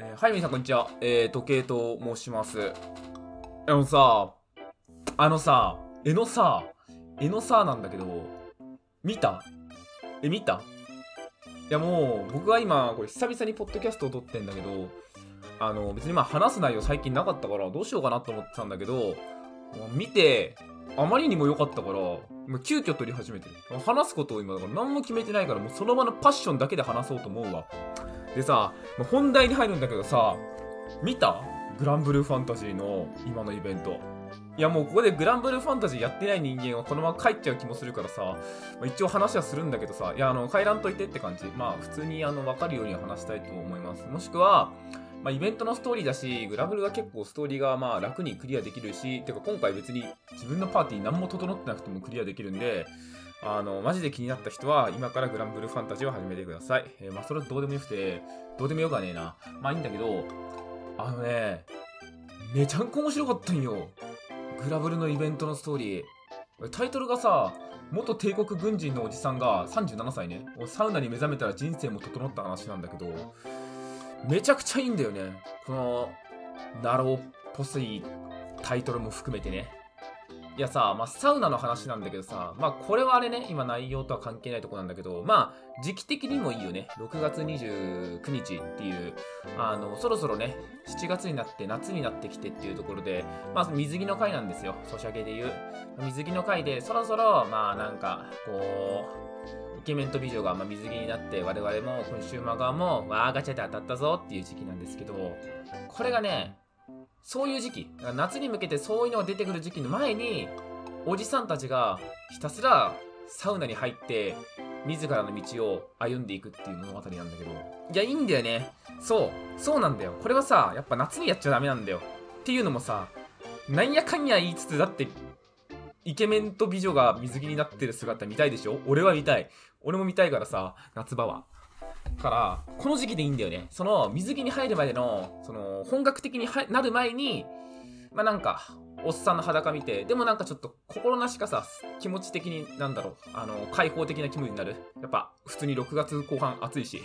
えーはい、皆さん、こんにちは。えー、時計と申します。あのさ、あのさ、えのさ、えのさなんだけど、見た？え、見た？いやもう、僕は今、これ久々にポッドキャストを撮ってんだけど、あの、別にまあ話す内容最近なかったから、どうしようかなと思ってたんだけど、見て、あまりにも良かったから、もう急遽撮り始めてる。話すことを今、だから何も決めてないから、もうその場のパッションだけで話そうと思うわ。でさ、本題に入るんだけどさ、見た？グランブルーファンタジーの今のイベント。いやもうここでグランブルーファンタジーやってない人間はこのまま帰っちゃう気もするからさ、まあ、一応話はするんだけどさ、いやあの帰らんといてって感じ。まあ普通にあの分かるようには話したいと思います。もしくは、まあ、イベントのストーリーだし、グラブルが結構ストーリーがまあ楽にクリアできるし、てか今回別に自分のパーティー何も整ってなくてもクリアできるんで、あの、マジで気になった人は今からグランブルファンタジーを始めてください。えーまあそれはどうでもよくて、どうでもよくはねえな。まあいいんだけど、あのね、めちゃんこ面白かったんよ。グラブルのイベントのストーリー。タイトルがさ、元帝国軍人のおじさんが37歳ね、サウナに目覚めたら人生も整った話なんだけど、めちゃくちゃいいんだよね。この、ナローっぽすいタイトルも含めてね。いやさ、まあ、サウナの話なんだけどさ、まあ、これはあれね、今内容とは関係ないとこなんだけど、まあ、時期的にもいいよね。6月29日っていう、あの、そろそろね、7月になって夏になってきてっていうところで、まあ、水着の回なんですよ。ソシャゲで言う。水着の回で、そろそろ、まあ、なんか、こう、イケメンと美女がま水着になって我々もコンシューマー側もわーガチャで当たったぞっていう時期なんですけどこれがねそういう時期夏に向けてそういうのが出てくる時期の前におじさんたちがひたすらサウナに入って自らの道を歩んでいくっていう物語なんだけど。いやいいんだよね。そう。そうなんだよ。これはさやっぱ夏にやっちゃダメなんだよ。っていうのもさなんやかんや言いつつだってイケメンと美女が水着になってる姿見たいでしょ？俺は見たい。俺も見たいからさ夏場はからこの時期でいいんだよね。その水着に入るまでのその本格的になる前にまあなんかおっさんの裸見てでもなんかちょっと心なしかさ気持ち的になんだろう。あの開放的な気分になる。やっぱ普通に6月後半暑いし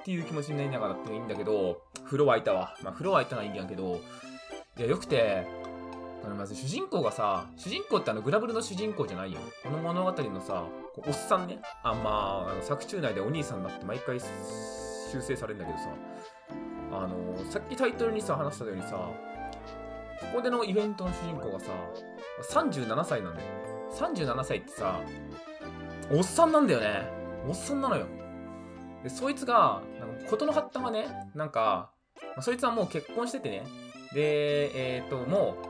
っていう気持ちになりながらっていいんだけど風呂沸いたわ。まあ風呂沸いたのはいいんやけどいやよくてあのまず主人公がさ主人公ってあのグラブルの主人公じゃないよこの物語のさおっさんね。あんまあの作中内でお兄さんだって毎回修正されるんだけどさ。あのさっきタイトルにさ話したようにさここでのイベントの主人公がさ37歳なんだよ。37歳ってさおっさんなんだよね。おっさんなのよ。でそいつがなんか事の発端はねなんか、そいつはもう結婚しててね。でえっ、ともう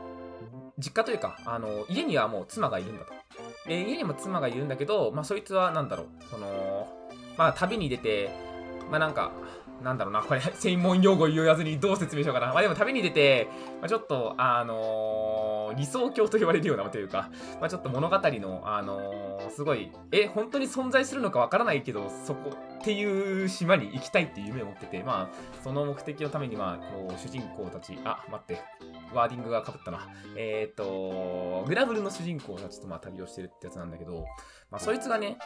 実家というかあの家にはもう妻がいるんだと。で家にも妻がいるんだけど、まあ、そいつは何だろうそのまあ旅に出てまあなんかなんだろうなこれ専門用語言わずにどう説明しようかな。まあでも旅に出て、まあ、ちょっとあのー理想郷と言われるようなというか、まあ、ちょっと物語のあのーすごいえ本当に存在するのかわからないけどそこっていう島に行きたいっていう夢を持っててまあその目的のためにはこう主人公たちあ待ってワーディングがかぶったな。えっ、と、グラブルの主人公たちとまあ旅をしてるってやつなんだけど、まあそいつがね、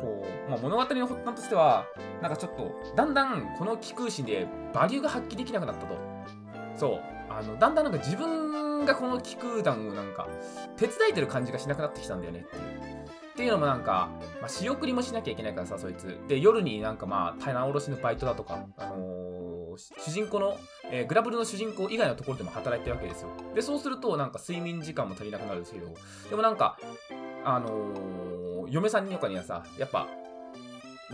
こう、まあ、物語の発端としては、なんかちょっと、だんだんこの気空心でバリューが発揮できなくなったと。そう。あの、だんだんなんか自分がこの気空団をなんか、手伝えてる感じがしなくなってきたんだよねっていう。っていうのもなんか、まあ、仕送りもしなきゃいけないからさ、そいつ。で、夜になんかまあ、棚卸しのバイトだとか、あのー主人公の、えーグラブルの主人公以外のところでも働いてるわけですよ。で、そうすると、なんか睡眠時間も足りなくなるんですけど、でもなんか、あのー嫁さんとかにはさ、やっぱ、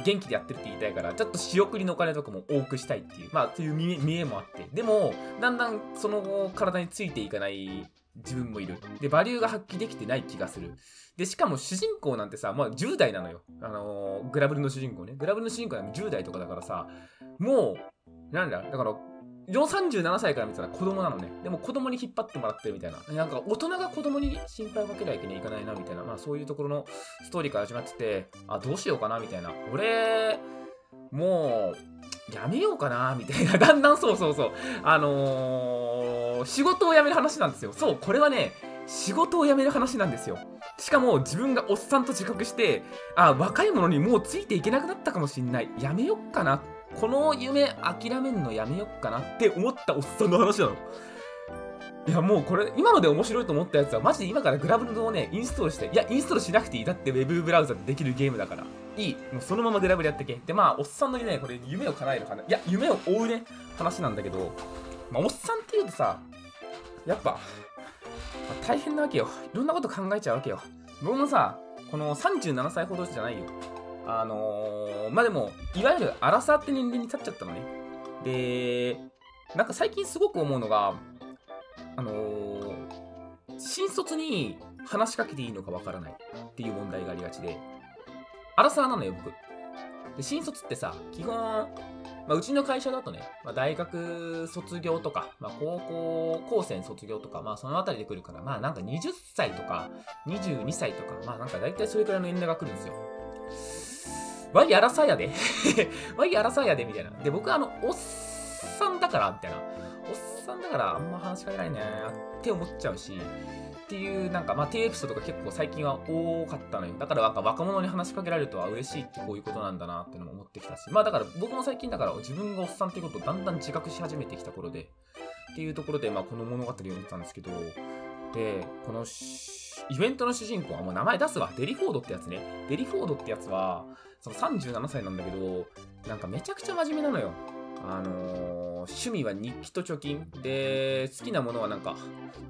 元気でやってるって言いたいから、ちょっと仕送りのお金とかも多くしたいっていう、まあ、という見えもあって。でも、だんだんその後、体についていかない自分もいる。で、バリューが発揮できてない気がする。で、しかも主人公なんてさ、まあ10代なのよ。あのーグラブルの主人公ね。グラブルの主人公は10代とかだからさ、もう、なんだ、だから、37歳から見たら子供なのね。でも子供に引っ張ってもらってるみたいな。なんか大人が子供に心配をかけないわけにはいかないなみたいな。まあそういうところのストーリーから始まってて、あ、どうしようかなみたいな。俺、もう、やめようかなみたいな。だんだんそうそうそう。あのー仕事を辞める話なんですよ。そう、これはね、仕事を辞める話なんですよ。しかも自分がおっさんと自覚して、あ、若い者にもうついていけなくなったかもしんない。やめよっかなっこの夢諦めんのやめよっかなって思ったおっさんの話なの。いやもうこれ今ので面白いと思ったやつはマジで今からグラブルをねインストールしていやインストールしなくていい。だって Web ブラウザでできるゲームだから。いい。もうそのままグラブルやってけ。でまあおっさんのねこれ夢を叶える話。いや夢を追うね話なんだけど。まあおっさんっていうとさやっぱ、まあ、大変なわけよ。いろんなこと考えちゃうわけよ。僕もさこの37歳ほどじゃないよ。あのー、まあでもいわゆるアラサーって年齢に立っちゃったのねでなんか最近すごく思うのがあのー、新卒に話しかけていいのかわからないっていう問題がありがちで、アラサーなのよ、僕。で、新卒ってさ、基本、まあ、うちの会社だとね、まあ、大学卒業とか、まあ、高校、高専卒業とか、まあ、そのあたりで来るから、まあ、なんか20歳とか、22歳とか、まあ、なんか大体それくらいの年齢が来るんですよ。ワイアラサやでワイアラサやでみたいな。で、僕はあの、おっさんだから、みたいな。おっさんだからあんま話しかけないねって思っちゃうし、っていう、なんか、まあ、テーエピソードが結構最近は多かったのよ。だから、なんか若者に話しかけられるとは嬉しいってこういうことなんだなってのも思ってきたし、まあ、だから僕も最近だから自分がおっさんっていうことをだんだん自覚し始めてきた頃で、っていうところで、まあ、この物語を読んでたんですけど、で、このイベントの主人公はもう名前出すわ。デリフォードってやつね。デリフォードってやつは、その37歳なんだけど、なんかめちゃくちゃ真面目なのよ。あのー、趣味は日記と貯金で好きなものはなんか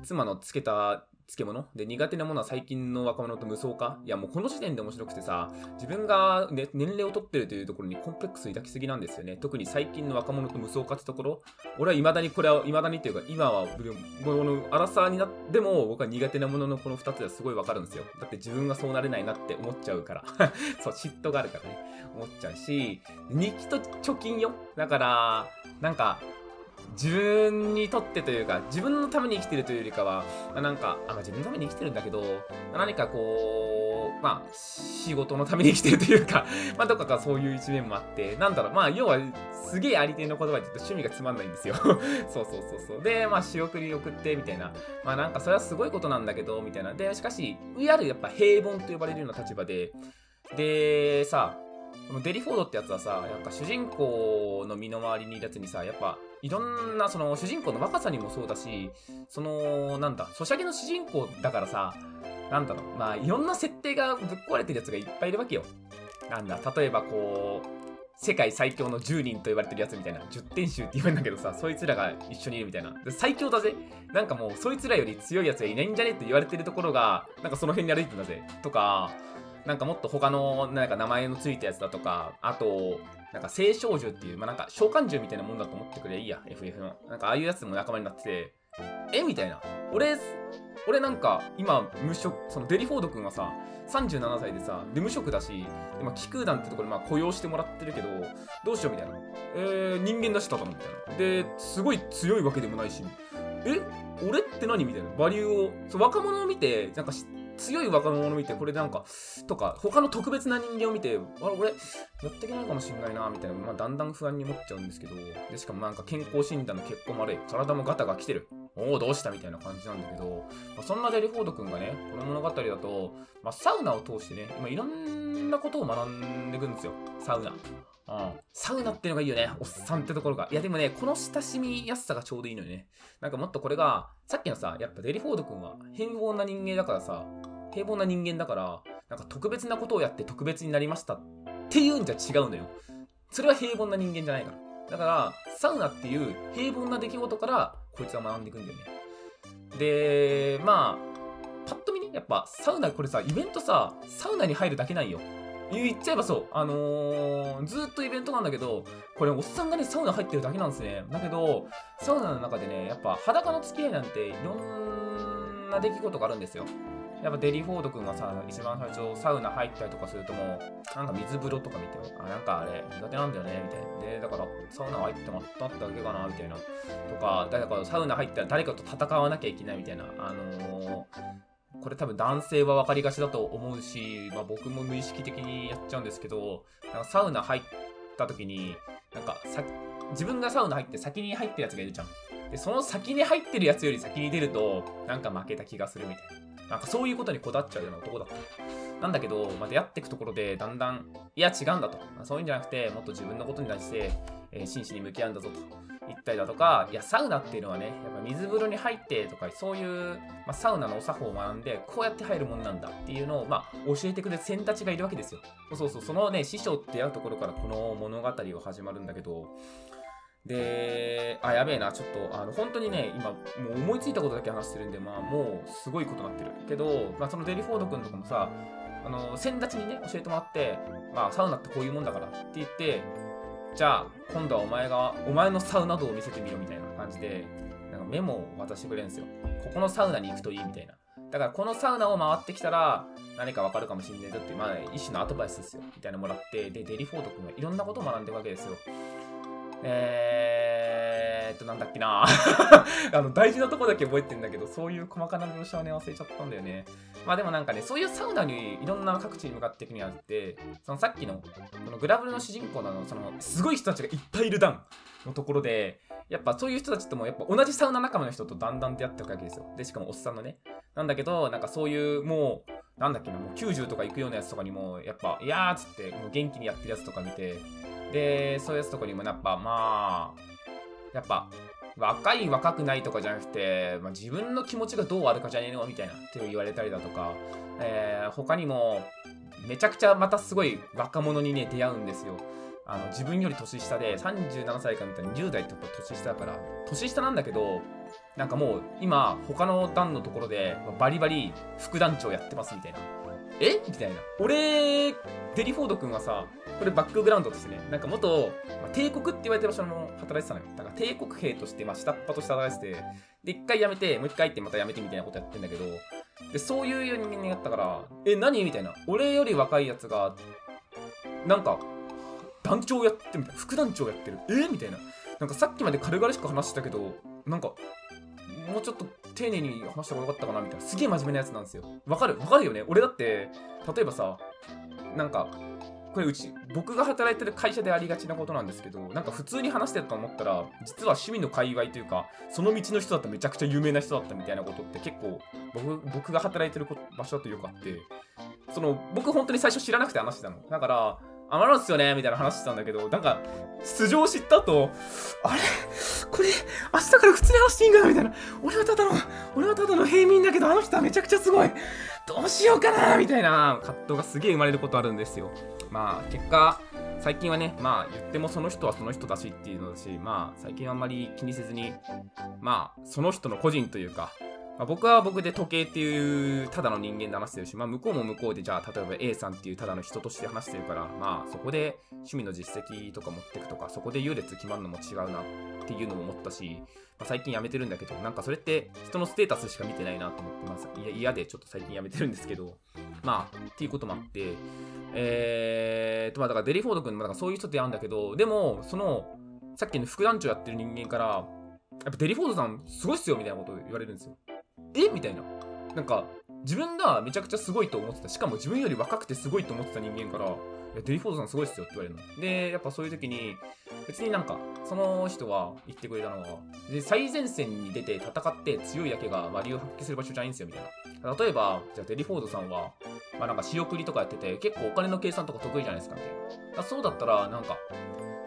妻のつけた漬物？で苦手なものは最近の若者と無双化いやもうこの時点で面白くてさ自分が、ね、年齢を取ってるというところにコンプレックス抱きすぎなんですよね。特に最近の若者と無双化ってところ？俺は未だにこれは未だにっていうか今はこの荒さになっても僕は苦手なもののこの2つではすごいわかるんですよ。だって自分がそうなれないなって思っちゃうから。そう嫉妬があるからね。思っちゃうし日記と貯金よ。だからなんか自分にとってというか自分のために生きてるというよりかは、なんかあ、ま、自分のために生きてるんだけど、何かこうまあ仕事のために生きてるというか まあどっかかそういう一面もあってなんだろうまあ要はすげえありての言葉で言うと趣味がつまんないんですよ。そうそうそうそう。でまあ仕送り送ってみたいな。まあなんかそれはすごいことなんだけどみたいな。でしかしいわゆるやっぱ平凡と呼ばれるような立場で。でさこのデリフォードってやつはさ、やっぱ主人公の身の回りにいるやつにさ、やっぱいろんなその主人公の若さにもそうだし、そのなんだ、ソシャゲの主人公だからさ、なんだろう、まあいろんな設定がぶっ壊れてるやつがいっぱいいるわけよ。なんだ、例えばこう、世界最強の10人と言われてるやつみたいな、10点集って言われるんだけどさ、そいつらが一緒にいるみたいな。最強だぜ。なんかもう、そいつらより強いやつはいないんじゃねって言われてるところが、なんかその辺に歩いてんだぜ。とか、なんかもっと他のなんか名前のついたやつだとか、あと、なんか聖少女っていう、まあ、なんか召喚獣みたいなもんだと思ってくれいいや、FF の。なんかああいうやつも仲間になってて、えみたいな。俺、俺なんか今無職、そのデリフォード君はさ、37歳でさ、で無職だし、今、気空団ってところまあ雇用してもらってるけど、どうしようみたいな。えー、人間出したかみたいな。で、すごい強いわけでもないし、え俺って何みたいな。バリューを、そう若者を見て、なんか強い若者を見て、これなんか、とか、他の特別な人間を見て、あれ、俺、やっていけないかもしんないな、みたいな、まあ、だんだん不安に思っちゃうんですけど、で、しかもなんか健康診断の結果も悪い、体もガタが来てる。おお、どうしたみたいな感じなんだけど、まあ、そんなデリフォード君がね、この物語だと、まあ、サウナを通してね、まあ、いろんなことを学んでいくんですよ。サウナ。うん。サウナってのがいいよね。おっさんってところが。いや、でもね、この親しみやすさがちょうどいいのよね。なんかもっとこれが、さっきのさ、やっぱデリフォード君は平凡な人間だからさ、平凡な人間だから、なんか特別なことをやって特別になりましたっていうんじゃ違うのよ。それは平凡な人間じゃないから。だから、サウナっていう平凡な出来事から、こいつは学んでいくんだよね。で、まあ、パッと見ね、やっぱサウナ、これさ、イベントさ、サウナに入るだけないよ。言っちゃえばそう。あのー、ずっとイベントなんだけど、これ、おっさんがね、サウナ入ってるだけなんですね。だけど、サウナの中でね、やっぱ裸の付き合いなんていろんな出来事があるんですよ。やっぱデリフォード君がさ、一番最初サウナ入ったりとかするともう、なんか水風呂とか見て、あ、なんかあれ苦手なんだよね、みたいな。で、だからサウナ入ってまったってだけかな、みたいな。とか、だからサウナ入ったら誰かと戦わなきゃいけないみたいな。あのー、これ多分男性は分かりがちだと思うし、まあ、僕も無意識的にやっちゃうんですけど、なんかサウナ入った時に、なんかさ自分がサウナ入って先に入ってるやつがいるじゃん。で、その先に入ってるやつより先に出ると、なんか負けた気がするみたいな。なんかそういうことにこだわっちゃうような男だった。なんだけど、まあ、出会っていくところでだんだん、いや違うんだと。まあ、そういうんじゃなくて、もっと自分のことに対して、えー、真摯に向き合うんだぞと。言ったりだとか、いや、サウナっていうのはね、やっぱ水風呂に入ってとか、そういう、まあ、サウナのお作法を学んで、こうやって入るもんなんだっていうのを、まあ、教えてくれる先たちがいるわけですよ。そうそう、そのね、師匠って出会うところからこの物語を始まるんだけど、で、あ、やべえな、ちょっと、あの、本当にね、今、もう思いついたことだけ話してるんで、まあ、もう、すごいことになってる。けど、まあ、そのデリフォード君とかもさ、あの、先立ちにね、教えてもらって、まあ、サウナってこういうもんだからって言って、じゃあ、今度はお前が、お前のサウナ道を見せてみろみたいな感じで、なんかメモを渡してくれるんですよ。ここのサウナに行くといいみたいな。だからこのサウナを回ってきたら何かわかるかもしんないぞって、まあ一種のアドバイスですよ。みたいなのもらって、で、デリフォード君はいろんなことを学んでるわけですよ。えーっと、なんだっけな あの、大事なとこだけ覚えてんだけど、そういう細かな描写はね、忘れちゃったんだよね。まあでもなんかね、そういうサウナにいろんな各地に向かっていくにあって、そのさっきの、このグラブルの主人公のその、すごい人たちがいっぱいいる段のところで、やっぱそういう人たちともやっぱ同じサウナ仲間の人とだんだん出会っていくわけですよ。で、しかもおっさんのね。なんだけど、なんかそういうもう、なんだっけな、もう90とか行くようなやつとかにも、やっぱ、いやーっつって、もう元気にやってるやつとか見て、で、そういうやつとかにもやっぱ、まあ、やっぱ、若い若くないとかじゃなくて、まあ、自分の気持ちがどうあるかじゃねえのみたいなって言われたりだとか、えー、他にもめちゃくちゃまたすごい若者にね出会うんですよ。あの自分より年下で37歳かみたいに10代とか年下だから年下なんだけどなんかもう今他の団のところでバリバリ副団長やってますみたいな。え？みたいな俺デリフォード君はさこれバックグラウンドとしてね、なんか元、まあ、帝国って言われてる場所も働いてたのよ。だから帝国兵として、まあ、下っ端として働いてて、で、一回辞めて、もう一回行ってまた辞めてみたいなことやってんだけど、で、そういう人間になったから、え、何？みたいな。俺より若いやつが、なんか、団長やってみたいな。副団長やってる。え？みたいな。なんかさっきまで軽々しく話してたけど、なんか、もうちょっと丁寧に話した方がよかったかなみたいな。すげえ真面目なやつなんですよ。わかる？わかるよね？俺だって、例えばさ、なんか、これうち僕が働いてる会社でありがちなことなんですけどなんか普通に話してると思ったら実は趣味の界隈というかその道の人だっためちゃくちゃ有名な人だったみたいなことって結構僕僕が働いてる場所だとよくあってその僕本当に最初知らなくて話してたのだからあまるんすよねみたいな話してたんだけどなんか出場知った後あれ？これ明日から普通に話していいんかな？みたいな。俺はただの俺はただの平民だけどあの人はめちゃくちゃすごい。どうしようかな？みたいな。葛藤がすげえ生まれることあるんですよ。まあ結果最近はねまあ言ってもその人はその人だしっていうのだしまあ最近はあんまり気にせずにまあその人の個人というかまあ、僕は僕で時計っていうただの人間で話してるし、まあ、向こうも向こうでじゃあ例えば A さんっていうただの人として話してるからまあそこで趣味の実績とか持ってくとかそこで優劣決まるのも違うなっていうのも思ったし、まあ、最近やめてるんだけどなんかそれって人のステータスしか見てないなと思ってます。嫌でちょっと最近やめてるんですけどまあっていうこともあってえーとまあだからデリフォード君もだからそういう人ってやるんだけどでもそのさっきの副団長やってる人間からやっぱデリフォードさんすごいっすよみたいなこと言われるんですよ。え？みたいな。なんか、自分がめちゃくちゃすごいと思ってた。しかも自分より若くてすごいと思ってた人間から、いやデリフォードさんすごいっすよって言われるの。で、やっぱそういう時に、別になんか、その人は言ってくれたのは、で最前線に出て戦って強いだけが割を発揮する場所じゃないんですよ、みたいな。例えば、じゃあデリフォードさんは、まあなんか仕送りとかやってて、結構お金の計算とか得意じゃないですか、みたいな。そうだったら、なんか、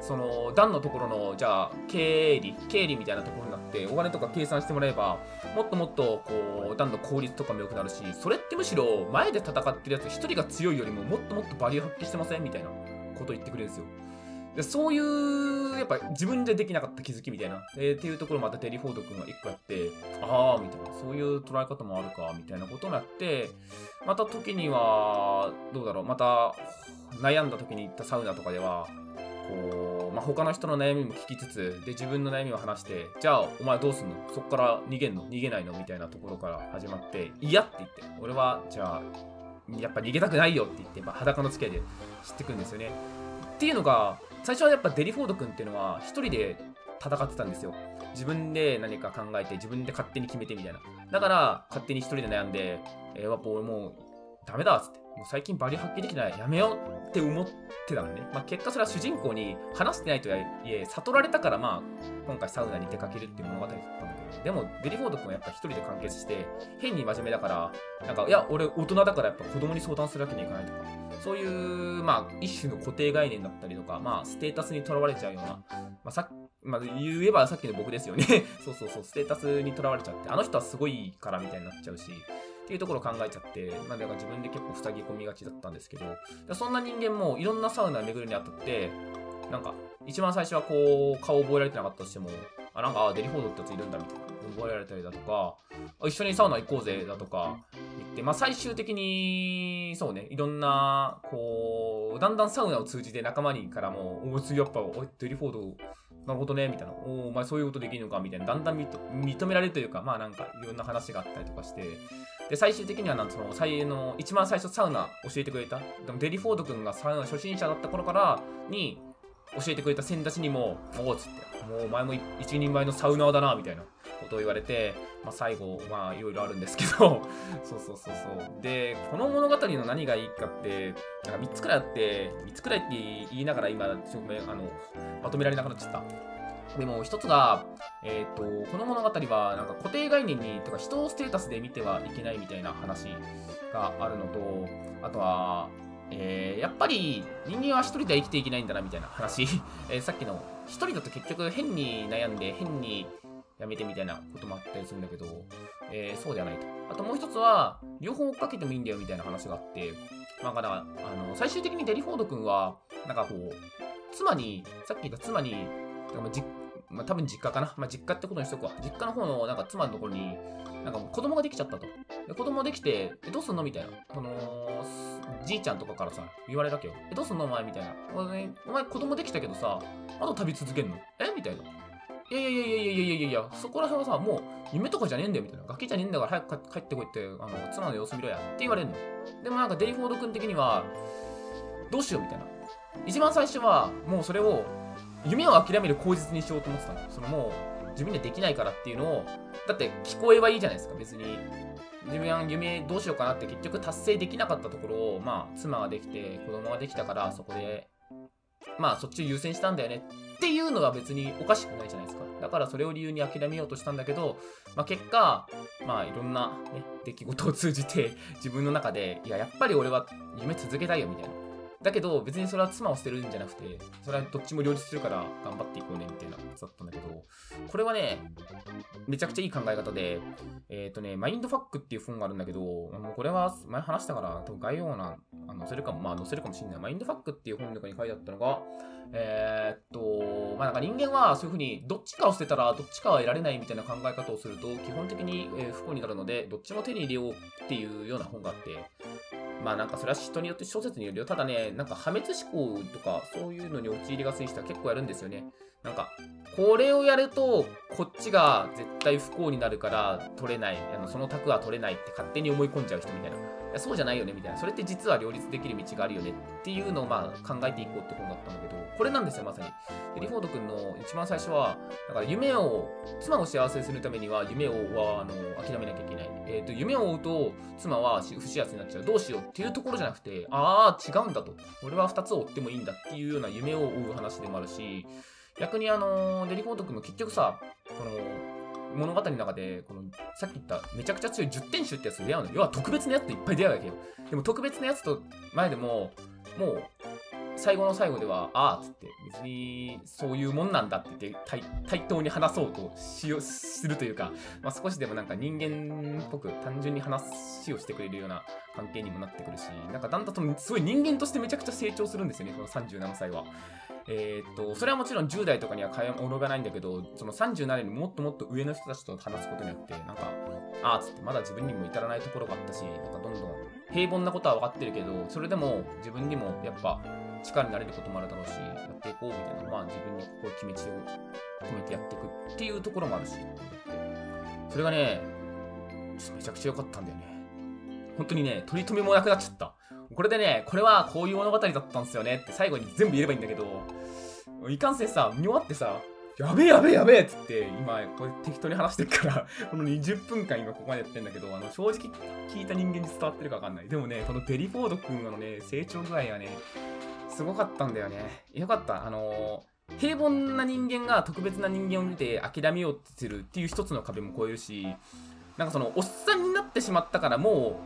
その段のところのじゃあ経理経理みたいなところってお金とか計算してもらえばもっともっとこう段の効率とかも良くなるしそれってむしろ前で戦ってるやつ1人が強いよりももっともっとバリュー発揮してません？みたいなこと言ってくれるんですよ。でそういうやっぱ自分でできなかった気づきみたいな、えー、っていうところまたデリフォード君が1個やってああみたいな。そういう捉え方もあるかみたいなことをやってまた時にはどうだろう。また悩んだ時に行ったサウナとかではこう、まあ、他の人の悩みも聞きつつで自分の悩みを話してじゃあお前どうすんの？そこから逃げんの？逃げないの？みたいなところから始まって嫌って言って俺はじゃあやっぱ逃げたくないよって言って、まあ、裸の付き合いで知ってくんですよね。っていうのが最初はやっぱデリフォード君っていうのは一人で戦ってたんですよ。自分で何か考えて自分で勝手に決めてみたいな。だから勝手に一人で悩んで、えー、やっぱ俺もうダメだっつって、もう最近バリュー発揮できない、やめようって思ってたのね。まあ、結果それは主人公に話してないとはいえ、悟られたからまあ、今回サウナに出かけるっていう物語だったんだけど、でもデリフォード君はやっぱ一人で完結して、変に真面目だから、なんか、いや、俺大人だからやっぱ子供に相談するわけにはいかないとか、そういう、まあ、一種の固定概念だったりとか、まあ、ステータスにとらわれちゃうような、まあ、さまあ、言えばさっきの僕ですよね。そうそうそう、ステータスにとらわれちゃって、あの人はすごいからみたいになっちゃうし、っていうところを考えちゃって、まあ、だから自分で結構塞ぎ込みがちだったんですけど、そんな人間もいろんなサウナ巡るにあたって、なんか、一番最初はこう、顔覚えられてなかったとしても、あ、なんか、デリフォードってやついるんだみたいな。覚えられたりだとか、一緒にサウナ行こうぜだとか言って、まあ最終的に、そうね、いろんな、こう、だんだんサウナを通じて仲間にからも、お次やっぱ、おデリフォード、なるほどね、みたいな。おお前そういうことできるのかみたいな。だんだん認められるというか、まあなんかいろんな話があったりとかして。で、最終的にはなんその、最の、一番最初サウナ教えてくれた。でもデリフォード君がサウナ初心者だった頃からに、教えてくれた先たちにも、おおっつって、もうお前も一人前のサウナーだな、みたいなことを言われて、まあ、最後、まあ、いろいろあるんですけど そうそうそうそう。で、この物語の何がいいかって、なんか3つくらいあって、3つくらいって言いながら今、ちょっとあの、まとめられなくなっちゃった。でも一つが、えっ、ー、と、この物語はなんか固定概念に、とか人をステータスで見てはいけないみたいな話があるのと、あとは、えー、やっぱり人間は一人では生きていけないんだなみたいな話、えー、さっきの一人だと結局変に悩んで変にやめてみたいなこともあったりするんだけど、えー、そうではないと。あともう一つは、両方追っかけてもいいんだよみたいな話があって、まあ、だから、あの、最終的にデリフォード君は、なんかこう、妻に、さっき言った妻に、まあ、じまあ、多分実家かな。まあ、実家ってことにしとくわ。実家の方の、なんか妻のところに、なんか子供ができちゃったと。で子供できて、え、どうすんのみたいな。その、じいちゃんとかからさ、言われたけど。え、どうすんのお前みたいな。お前、お前子供できたけどさ、あと旅続けんの？え？みたいな。いやいやいやいやいやいやいやそこら辺はさ、もう夢とかじゃねえんだよみたいな。ガキじゃねえんだから早く帰ってこいって、あの、妻の様子見ろやって言われるの。でもなんかデイフォード君的には、どうしようみたいな。一番最初は、もうそれを、夢を諦める口実にしようと思ってたの。そのもう、自分でできないからっていうのを、だって聞こえはいいじゃないですか、別に。自分は夢どうしようかなって結局達成できなかったところを、まあ、妻ができて、子供ができたから、そこでまあそっちを優先したんだよねっていうのは別におかしくないじゃないですか。だからそれを理由に諦めようとしたんだけど、まあ結果、まあいろんなね、出来事を通じて自分の中で、いや、やっぱり俺は夢続けたいよみたいな。だけど別にそれは妻を捨てるんじゃなくて、それはどっちも両立するから頑張っていこうねみたいなやつだったんだけど、これはね、めちゃくちゃいい考え方で、えっ、ー、とね、マインドファックっていう本があるんだけど、これは前話したから、多分概要欄、あ載せるかも、まあ載せるかもしれない。マインドファックっていう本とかに書いてあったのが、えー、っと、まあなんか人間はそういうふうにどっちかを捨てたらどっちかは得られないみたいな考え方をすると基本的に不幸になるのでどっちも手に入れようっていうような本があって、まあなんかそれは人によって小説によるよ。ただね、なんか破滅思考とかそういうのに陥りがすい人は結構やるんですよね。なんか、これをやるとこっちが絶対不幸になるから取れない、あのその卓は取れないって勝手に思い込んじゃう人みたいな。やそうじゃないよねみたいな。それって実は両立できる道があるよねっていうのをまあ考えていこうって本だったんだけど、これなんですよ、まさに。リフォード君の一番最初は、だから夢を、妻を幸せにするためには夢をはあの諦めなきゃいけない。えっ、ー、と、夢を追うと妻は不幸せになっちゃう。どうしようっていうところじゃなくて、ああ、違うんだと。俺は2つを追ってもいいんだっていうような夢を追う話でもあるし、逆にあの、デリフォード君も結局さ、この、物語の中で、この、さっき言っためちゃくちゃ強い10点集ってやつと出会うの。要は特別なやつといっぱい出会うわけよ。でも特別なやつと前でも、もう、最後の最後では、ああっつって、別にそういうもんなんだって言って対、対等に話そうとしするというか、まあ、少しでもなんか人間っぽく単純に話をしてくれるような関係にもなってくるし、なんかだんだんとすごい人間としてめちゃくちゃ成長するんですよね、この37歳は。えー、っと、それはもちろん10代とかには及ばないんだけど、その37年にもっともっと上の人たちと話すことによって、なんか、ああっ、つってまだ自分にも至らないところがあったし、なんかどんどん平凡なことは分かってるけど、それでも自分にもやっぱ力になれることもあるだろうし、やっていこうみたいな、まあ自分にこういう決め地を込めてやっていくっていうところもあるし、それがね、めちゃくちゃ良かったんだよね。本当にね、取り留めもなくなっちゃった。これでね、これはこういう物語だったんですよねって最後に全部言えればいいんだけど、いかんせんさ、見終わってさ、やべえやべえやべえっつって今これ適当に話してるから この20分間今ここまでやってんだけどあの正直聞いた人間に伝わってるか分かんないでもねこのデリフォード君のね成長具合はねすごかったんだよね。よかった。あのー、平凡な人間が特別な人間を見て諦めようってするっていう一つの壁も超えるしなんかそのおっさんになってしまったからも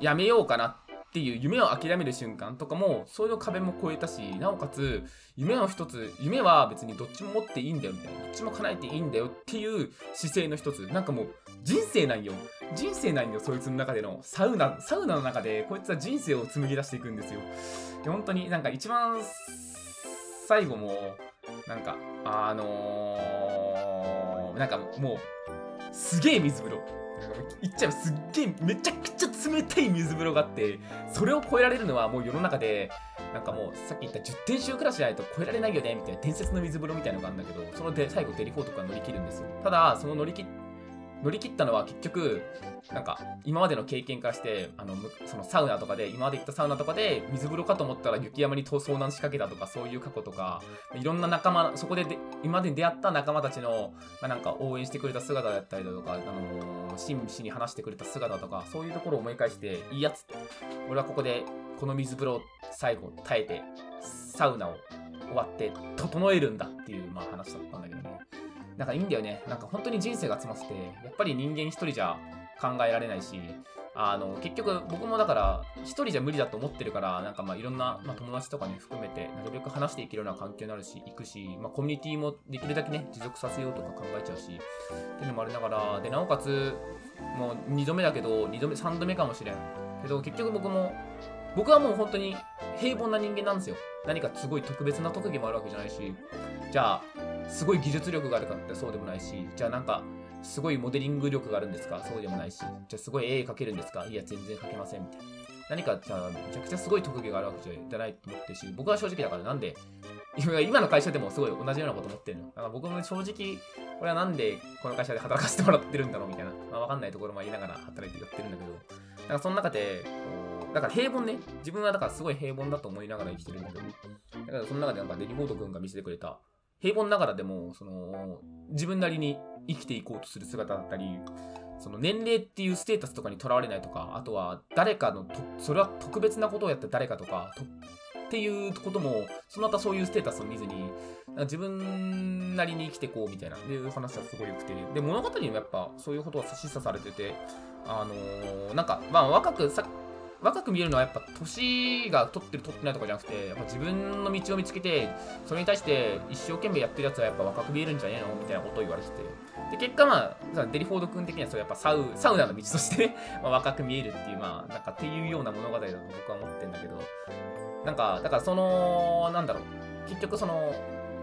うやめようかなっていう夢を諦める瞬間とかもそういう壁も超えたしなおかつ夢の一つ夢は別にどっちも持っていいんだよみたいなどっちも叶えていいんだよっていう姿勢の一つ。なんかもう人生なんよ。人生なんよそいつの中での。サウナサウナの中でこいつは人生を紡ぎ出していくんですよ。で本当になんか一番最後もなんかあのー、なんかもうすげえ水風呂。言っちゃえばすっげえめちゃくちゃ冷たい水風呂があってそれを超えられるのはもう世の中でなんかもうさっき言った10点集クラスじゃないと超えられないよねみたいな伝説の水風呂みたいなのがあるんだけどそので最後デリフォートが乗り切るんですよ。ただその乗り切乗り切ったのは結局なんか今までの経験からしてあのそのサウナとかで今まで行ったサウナとかで水風呂かと思ったら雪山に遭難しかけたとかそういう過去とかいろんな仲間そこでで今まで出会った仲間たちの、まあ、なんか応援してくれた姿だったりだとか、あのー、真摯に話してくれた姿とかそういうところを思い返していいやつって俺はここでこの水風呂最後耐えてサウナを終わって整えるんだっていう、まあ、話だったんだけどねなんかいいんだよねなんか本当に人生が詰まっててやっぱり人間一人じゃ考えられないし、あの、結局僕もだから、一人じゃ無理だと思ってるから、なんかまあいろんな、まあ、友達とかね、含めて、なるべく話していけるような環境になるし、行くし、まあコミュニティもできるだけね、持続させようとか考えちゃうし、っていうのもありながら、で、なおかつ、もう2度目だけど、2度目、3度目かもしれん。けど、結局僕も、僕はもう本当に平凡な人間なんですよ。何かすごい特別な特技もあるわけじゃないし、じゃあ、すごい技術力があるかってそうでもないし、じゃあなんか、すごいモデリング力があるんですか？そうでもないし。じゃあすごい絵描けるんですか？いや、全然描けません。みたいな。何かじゃあめちゃくちゃすごい特技があるわけじゃないと思ってるし、僕は正直だからなんで、今の会社でもすごい同じようなこと思ってるの。だから僕も正直、俺はなんでこの会社で働かせてもらってるんだろうみたいな、まあ、わかんないところもありながら働いてやってるんだけど、だからその中で、だから平凡ね、自分はだからすごい平凡だと思いながら生きてるんだけど、だからその中でなんかデリボード君が見せてくれた、平凡ながらでも、その、自分なりに生きていこうとする姿だったり、その年齢っていうステータスとかにとらわれないとか、あとは誰かのそれは特別なことをやった誰かとかと、っていうことも、そのまたそういうステータスを見ずに、自分なりに生きていこうみたいな、いう話はすごい良くて、で、物語にもやっぱそういうことは示唆されてて、あのー、なんか、まあ若くさ、若く見えるのはやっぱ年が取ってる取ってないとかじゃなくてやっぱ自分の道を見つけてそれに対して一生懸命やってるやつはやっぱ若く見えるんじゃねえのみたいなことを言われててで結果まあデリフォード君的にはそうやっぱサウサウナの道としてね、まあ、若く見えるっていうまあなんかっていうような物語だと僕は思ってるんだけど。なんかだからそのなんだろう。結局その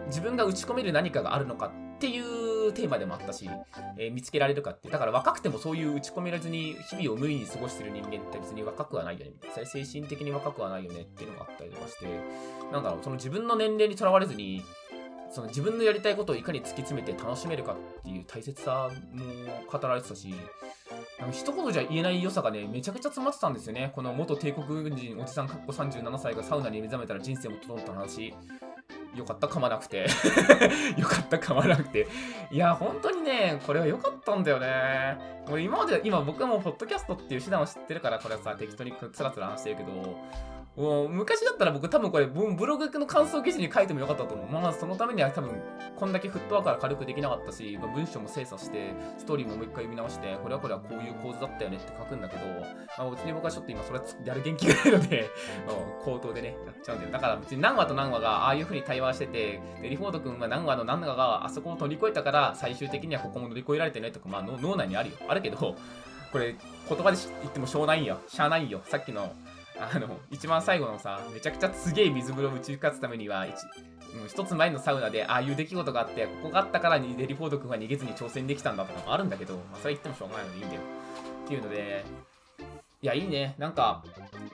自分が打ち込める何かがあるのかっていうテーマでもあったし、えー、見つけられるかって。だから若くてもそういう打ち込めらずに日々を無意に過ごしてる人間って別に若くはないよね。精神的に若くはないよねっていうのがあったりとかして、なんだろう、その自分の年齢にとらわれずに、その自分のやりたいことをいかに突き詰めて楽しめるかっていう大切さも語られてたし、なんか一言じゃ言えない良さがね、めちゃくちゃ詰まってたんですよね。この元帝国軍人おじさんかっこ37歳がサウナに目覚めたら人生も整った話。よかった噛まなくて。よかった噛まなくて。いや本当にねこれは良かったんだよね。もう今まで今僕はもうポッドキャストっていう手段を知ってるからこれはさ適当につらつら話してるけどもう昔だったら僕多分これブログの感想記事に書いてもよかったと思う。まあそのためには多分こん。だけフットワークから軽くできなかったし、まあ、文章も精査して、ストーリーももう一回読み直して、これはこれはこういう構図だったよねって書くん。だけど、まあ別に僕はちょっと今それやる元気がないので口頭でね、やっちゃうん。だよ。だから別に何話と何話がああいう風に対話してて、でリフォード君は何話の何話があそこを乗り越えたから最終的にはここも乗り越えられてねとか、まあ脳内にあるよ。あるけど、これ言葉で言ってもしょうないん。よ。しゃあないん。よ。さっきのあの、一番最後のさ、めちゃくちゃすげえ水風呂を打ち勝つためには、一つ前のサウナでああいう出来事があって、ここがあったからにデリフォード君は逃げずに挑戦できたんだとかもあるんだけど、まあ、それ言ってもしょうがないのでいいんだよ。っていうので、いや、いいね。なんか、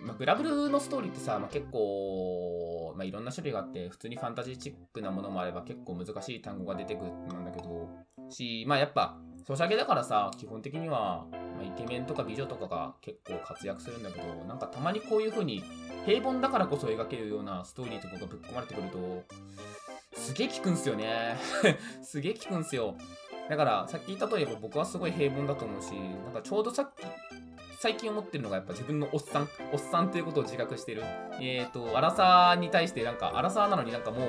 ま、グラブルのストーリーってさ、ま、結構、まあ、いろんな種類があって、普通にファンタジーチックなものもあれば結構難しい単語が出てくるんだけど、し、まあやっぱ、ソシャゲだからさ、基本的には、ま、イケメンとか美女とかが結構活躍するんだけど、なんかたまにこういう風に平凡だからこそ描けるようなストーリーとかがぶっ込まれてくると、すげえ聞くんすよね。すげえ聞くんすよ。だから、さっき言った通り、僕はすごい平凡だと思うし、なんかちょうどさっき、最近思ってるのがやっぱ自分のおっさん、おっさんということを自覚してる。えっ、ー、と、アラサーに対してなんか、アラサーなのになんかもう、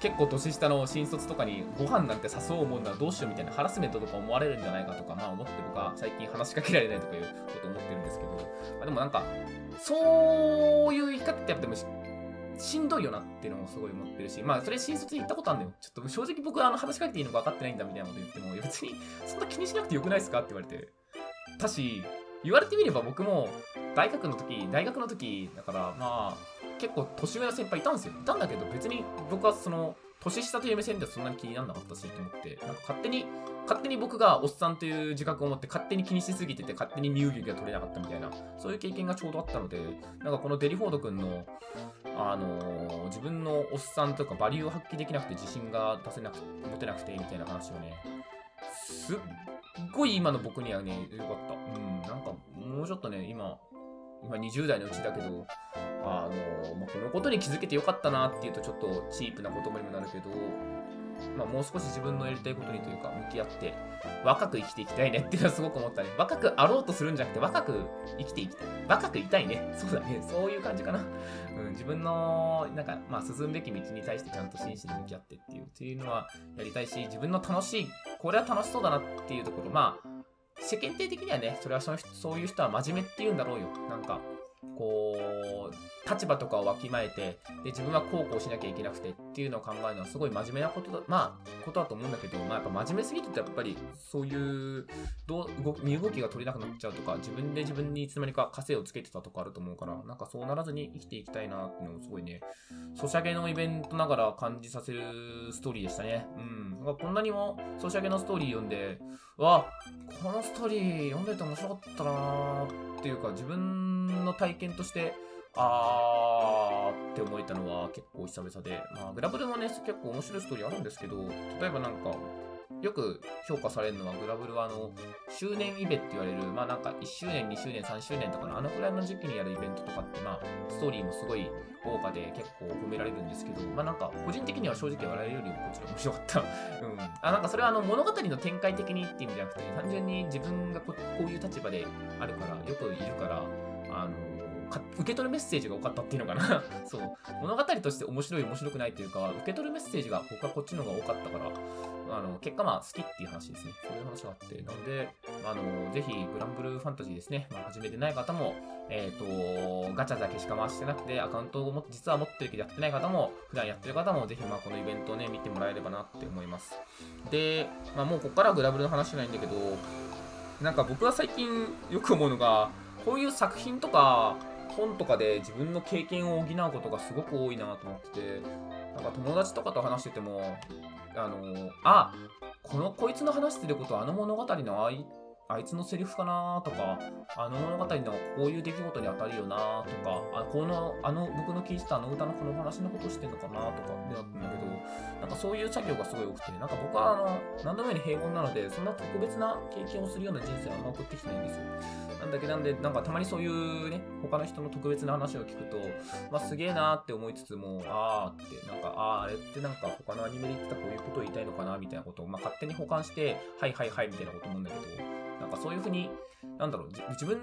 結構年下の新卒とかにご飯なんて誘おう思うならどうしようみたいなハラスメントとか思われるんじゃないかとか、まあ思って僕は最近話しかけられないとかいうこと思ってるんですけど、まあ、でもなんか、そういう言い方ってやっぱでもしんどいよなっていうのもすごい思ってるし、まあそれ新卒に行ったことあるんだよ。ちょっと正直僕あの話しかけていいのか分かってないんだみたいなこと言っても、別にそんな気にしなくてよくないですかって言われて。たし、言われてみれば僕も大学の時、大学の時、だからまあ結構年上の先輩いたんですよ。いたんだけど別に僕はその年下という目線ではそんなに気にならなかったしと思って、なんか勝手に、勝手に僕がおっさんという自覚を持って勝手に気にしすぎてて勝手に身動きが取れなかったみたいな、そういう経験がちょうどあったので、なんかこのデリフォード君の、あのー、自分のおっさんとかバリューを発揮できなくて自信が出せなく、持てなくてみたいな話をね、すっごい今の僕にはね、よかった。うん、なんかもうちょっとね、今、今20代のうちだけど、あの、まあ、このことに気づけてよかったなっていうとちょっとチープな言葉にもなるけど、まあ、もう少し自分のやりたいことにというか向き合って若く生きていきたいねっていうのはすごく思ったね。若くあろうとするんじゃなくて若く生きていきたい。若くいたいね。そうだね。そういう感じかな。うん、自分の、なんか、まあ、進むべき道に対してちゃんと真摯に向き合ってっていう、っていうのはやりたいし、自分の楽しい、これは楽しそうだなっていうところ、まあ、世間体的にはね、それはそのそういう人は真面目って言うんだろうよ。なんか、こう、立場とかをわきまえて、で、自分はこうこうしなきゃいけなくてっていうのを考えるのはすごい真面目なことだ、まあ、ことだと思うんだけど、まあやっぱ真面目すぎるとやっぱり、そういう、どう、身動きが取れなくなっちゃうとか、自分で自分にいつの間にか枷をつけてたとかあると思うから、なんかそうならずに生きていきたいなっていうのをすごいね、ソシャゲのイベントながら感じさせるストーリーでしたね。うん。こんなにもソシャゲのストーリー読んで、わ、このストーリー読んでて面白かったなーっていうか、自分の体験として、あーって思えたのは結構久々で、まあ、グラブルもね、結構面白いストーリーあるんですけど、例えばなんか、よく評価されるのは、グラブルはあの、周年イベって言われる、まあなんか1周年、2周年、3周年とかのあのくらいの時期にやるイベントとかって、まあ、ストーリーもすごい豪華で結構褒められるんですけど、まあなんか、個人的には正直笑えるよりもこちら面白かった。うん。あ、なんかそれはあの、物語の展開的にって意味じゃなくて、単純に自分がここういう立場であるから、よくいるから、あの、受け取るメッセージが多かったっていうのかな そう。物語として面白い面白くないっていうか、受け取るメッセージが僕はこっちの方が多かったから、あの、結果まあ好きっていう話ですね。そういう話があって。なので、あの、ぜひグランブルーファンタジーですね。まあ、始めてない方も、えっ、ー、と、ガチャだけしか回してなくて、アカウントをも実は持ってるけどやってない方も、普段やってる方も、ぜひまあこのイベントをね、見てもらえればなって思います。で、まあもうここからはグラブルの話じゃないんだけど、なんか僕は最近よく思うのが、こういう作品とか、本とかで自分の経験を補うことがすごく多いなと思ってて、なんか友達とかと話してても、あの、あ、この、こいつの話してることあの物語のあいあいつのセリフかなとか、あの物語のこういう出来事に当たるよなとか、あこの、あの、僕の聞いてたあの歌のこの話のことしてんのかなとかであったんだけど、なんかそういう作業がすごい多くて、なんか僕はあの、何度目に平凡なので、そんな特別な経験をするような人生はあんま送ってきてないんですよ。なんだけど、なんで、なんかたまにそういうね、他の人の特別な話を聞くと、まあすげえなーって思いつつも、あーって、なんか、あーあれってなんか他のアニメで言ってたこういうことを言いたいのかなみたいなことを、まあ勝手に保管して、はいはいはいみたいなこと思うんだけど、なんかそういうふうに、なんだろう、自分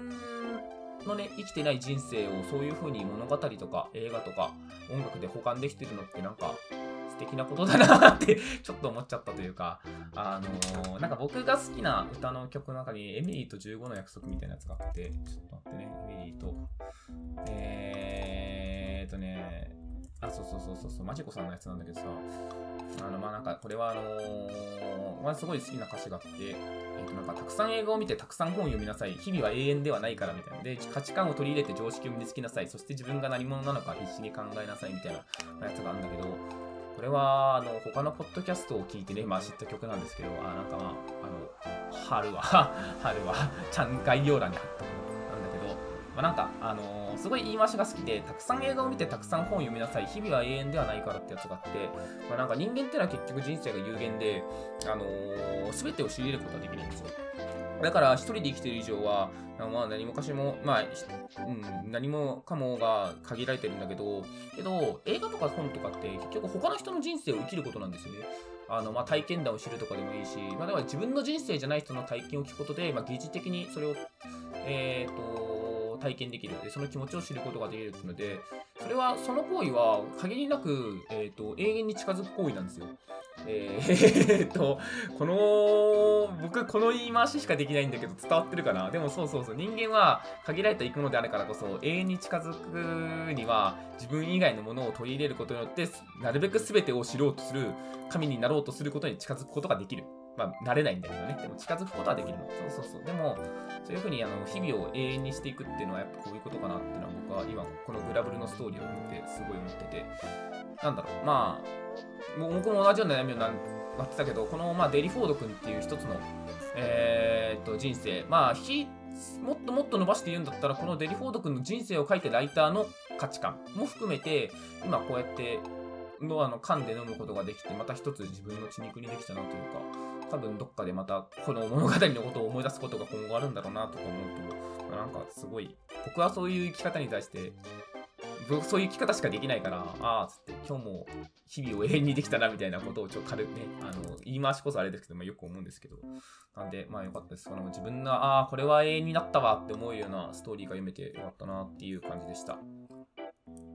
のね、生きてない人生をそういう風に物語とか映画とか音楽で保管できてるのってなんか素敵なことだなって ちょっと思っちゃったというか、あのー、なんか僕が好きな歌の曲の中にエミリーと15の約束みたいなやつがあって、ちょっと待ってね、エミリーと、えーっとね、あ、そうそうそうそうそう、マジコさんのやつなんだけどさ、あの、まあ、なんか、これはあのー、まあ、すごい好きな歌詞があって、えっ、ー、と、なんか、たくさん映画を見て、たくさん本を読みなさい。日々は永遠ではないから、みたいな。で、価値観を取り入れて常識を身につけなさい。そして自分が何者なのか必死に考えなさい、みたいなやつがあるんだけど、これは、あの、他のポッドキャストを聞いてね、まあ知った曲なんですけど、あ、なんかまあ、あの、春は、春は、ちゃん概要欄に貼ったものなんだけど、まあ、なんか、あのー、すごい言い回しが好きで、たくさん映画を見てたくさん本を読みなさい、日々は永遠ではないからってやつがあって、まあ、なんか人間ってのは結局人生が有限で、あのー、全てを知り得ることができるんですよ。だから一人で生きてる以上は、まあ何もかしも、まあ、うん、何もかもが限られてるんだけど、けど、映画とか本とかって結局他の人の人生を生きることなんですよね。あの、まあ、体験談を知るとかでもいいし、まあ、だから自分の人生じゃない人の体験を聞くことで、まあ、疑似的にそれを、えっ、ー、と、体験できる。で、その気持ちを知ることができるっていうので、それは、その行為は限りなく、えっ、ー、と、永遠に近づく行為なんですよ。えー、っ と、この、僕、この言い回ししかできないんだけど、伝わってるかな？でもそうそうそう、人間は限られた生き物であるからこそ、永遠に近づくには、自分以外のものを取り入れることによって、なるべく全てを知ろうとする、神になろうとすることに近づくことができる。まあ、慣れないんだけどね。でも近づくことはできるの。そうそうそう。でも、そういうふうにあの日々を永遠にしていくっていうのはやっぱこういうことかなっていうのは僕は今このグラブルのストーリーを見てすごい思ってて、なんだろう、まあ、僕も同じような悩みをなってたけど、この、まあ、デリフォード君っていう一つの、えー、っと人生、まあ、ひもっともっと伸ばして言うんだったら、このデリフォード君の人生を書いてライターの価値観も含めて、今こうやってのあの噛んで飲むことができて、また一つ自分の血肉にできたなというか、多分どっかでまたこの物語のことを思い出すことが今後あるんだろうなとか思うと、なんかすごい、僕はそういう生き方に対して僕、そういう生き方しかできないから、ああっ、つって、今日も日々を永遠にできたなみたいなことをちょっと軽くね、あの、言い回しこそあれですけど、ま、よく思うんですけど、なんで、まあよかったです。あの自分が、ああ、これは永遠になったわって思うようなストーリーが読めてよかったなっていう感じでした。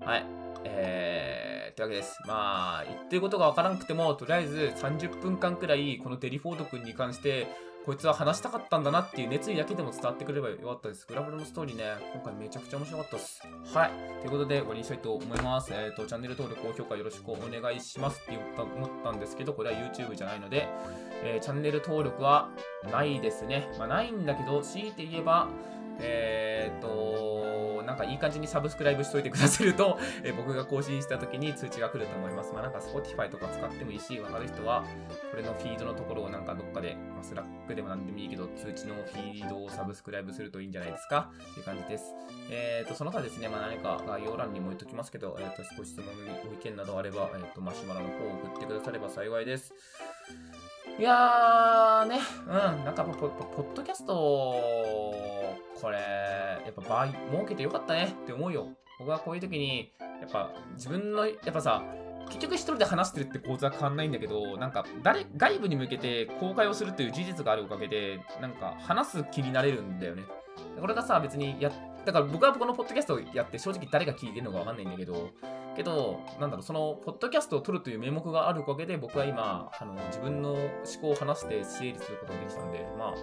はい。えー、というわけです。まあ、言ってることがわからなくても、とりあえず30分間くらい、このデリフォード君に関して、こいつは話したかったんだなっていう熱意だけでも伝わってくればよかったです。グラブルのストーリーね、今回めちゃくちゃ面白かったです。はい。ということで終わりにしたいと思います。えっ、ー、と、チャンネル登録、高評価よろしくお願いしますって言った思ったんですけど、これは YouTube じゃないので、えー、チャンネル登録はないですね。まあ、ないんだけど、強いて言えば、えっ、と、なんかいい感じにサブスクライブしといてくださると、えー、僕が更新した時に通知が来ると思います。まあなんか Spotify とか使ってもいいし、わかる人は、これのフィードのところをなんかどっかで、まあ、 Slack でもなんでもいいけど、通知のフィードをサブスクライブするといいんじゃないですかっていう感じです。えっ、と、その他ですね、まあ何か概要欄にも言っときますけど、えっ、と、少し質問、ご意見などあれば、えっ、と、マシュマロの方を送ってくだされば幸いです。いやーね、うん、なんかポポポッドキャスト、これ、やっぱ場を設けてよかったねって思うよ。僕はこういう時に、やっぱ自分の、やっぱさ、結局一人で話してるって構図は変わんないんだけど、なんか誰、外部に向けて公開をするっていう事実があるおかげで、なんか話す気になれるんだよね。これがさ、別にや、だから僕はこのポッドキャストをやって正直誰が聞いてるのかわかんないんだけど、けど、なんだろう、その、ポッドキャストを撮るという名目があるおかげで、僕は今、あの、自分の思考を話して整理することができたんで、まあ、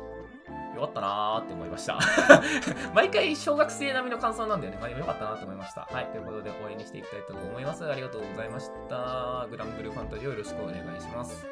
よかったなーって思いました 毎回小学生並みの感想なんだよね。まあ、よかったなとって思いました。はい。ということで終わりにしていきたいと思います。ありがとうございました。グランブルファンタジーをよろしくお願いします。